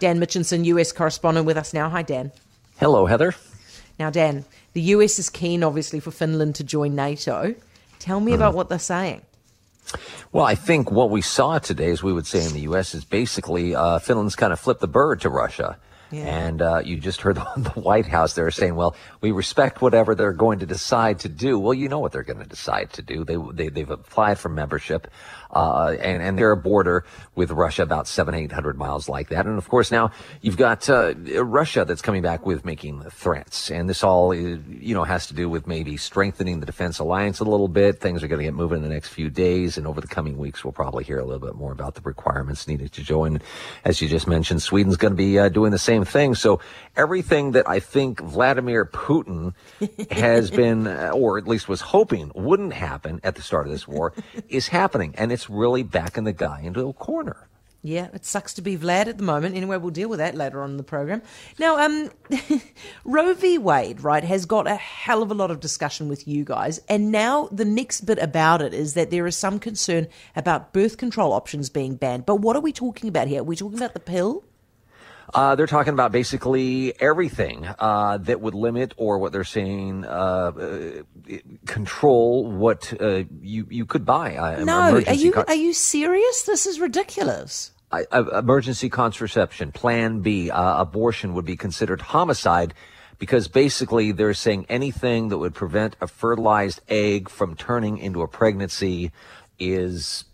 Dan Mitchinson, US correspondent, with us now. Hi, Dan. Hello, Heather. Now, Dan, the US is keen, obviously, for Finland to join NATO. Tell me mm. about what they're saying. Well, I think what we saw today, as we would say in the U.S., is basically uh, Finland's kind of flipped the bird to Russia. And uh, you just heard the White House there saying, "Well, we respect whatever they're going to decide to do." Well, you know what they're going to decide to do. They, they they've applied for membership, uh, and and they're a border with Russia about seven eight hundred miles like that. And of course, now you've got uh, Russia that's coming back with making threats, and this all you know has to do with maybe strengthening the defense alliance a little bit. Things are going to get moving in the next few days, and over the coming weeks, we'll probably hear a little bit more about the requirements needed to join. As you just mentioned, Sweden's going to be uh, doing the same same thing. So everything that I think Vladimir Putin has been, uh, or at least was hoping wouldn't happen at the start of this war, is happening. And it's really backing the guy into a corner. Yeah, it sucks to be Vlad at the moment. Anyway, we'll deal with that later on in the program. Now, um, Roe v. Wade, right, has got a hell of a lot of discussion with you guys. And now the next bit about it is that there is some concern about birth control options being banned. But what are we talking about here? Are we talking about the pill? Uh, they're talking about basically everything uh, that would limit or what they're saying uh, uh control what uh, you you could buy. Uh, no, are you con- are you serious? This is ridiculous. I, emergency contraception, Plan B, abortion would be considered homicide because basically they're saying anything that would prevent a fertilized egg from turning into a pregnancy is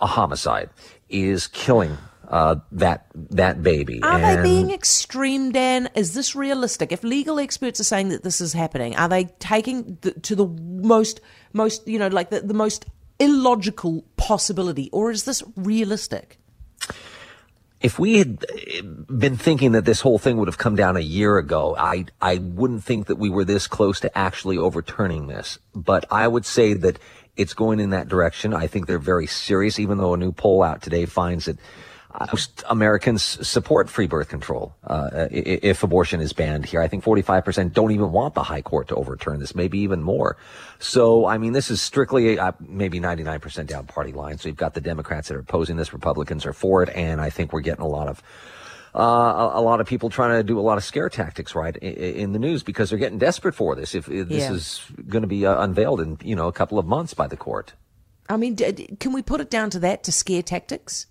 a homicide, is killing uh, that that baby. Are and they being extreme, Dan? Is this realistic? If legal experts are saying that this is happening, are they taking the, to the most most you know like the, the most illogical possibility, or is this realistic? If we had been thinking that this whole thing would have come down a year ago, I I wouldn't think that we were this close to actually overturning this. But I would say that it's going in that direction. I think they're very serious, even though a new poll out today finds that most Americans support free birth control uh, if abortion is banned here. I think 45% don't even want the high court to overturn this, maybe even more. So, I mean, this is strictly uh, maybe 99% down party lines. So you've got the Democrats that are opposing this, Republicans are for it, and I think we're getting a lot of uh, a, a, lot of people trying to do a lot of scare tactics, right, in, in the news because they're getting desperate for this. If, if this yeah. is going to be uh, unveiled in you know a couple of months by the court. I mean, can we put it down to that to scare tactics?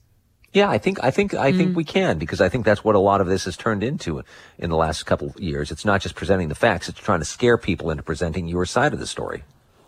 Yeah, I think I think I mm. think we can because I think that's what a lot of this has turned into in the last couple of years. It's not just presenting the facts; it's trying to scare people into presenting your side of the story.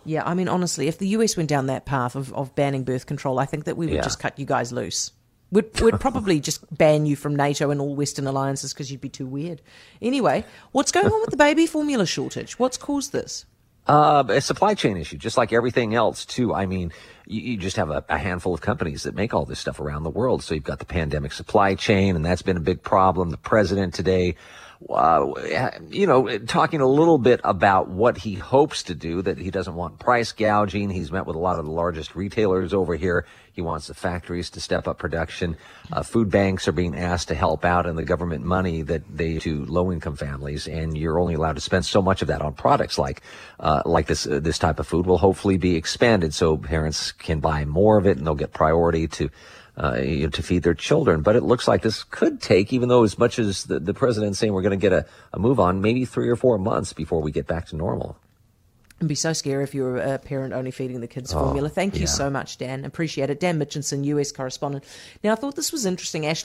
Yeah, I mean, honestly, if the US went down that path of, of banning birth control, I think that we would yeah. just cut you guys loose. We'd, we'd probably just ban you from NATO and all Western alliances because you'd be too weird. Anyway, what's going on with the baby formula shortage? What's caused this? Uh, a supply chain issue, just like everything else, too. I mean, you, you just have a, a, handful of companies that make all this stuff around the world. So you've got the pandemic supply chain, and that's been a big problem. The president today uh, you know, talking a little bit about what he hopes to do, that he doesn't want price gouging. He's met with a lot of the largest retailers over here. He wants the factories to step up production. Uh, food banks are being asked to help out in the government money that they to low income families, and you're only allowed to spend so much of that on products like uh, like this uh, this type of food will hopefully be expanded so parents can buy more of it and they'll get priority to uh, you know, to feed their children. But it looks like this could take, even though as much as the, the president's saying we're going to get a, a move on, maybe three or four months before we get back to normal. It'd be so scary if you were a parent only feeding the kids oh, formula. Thank you yeah. so much, Dan. Appreciate it. Dan Mitchinson, US correspondent. Now, I thought this was interesting. Ashley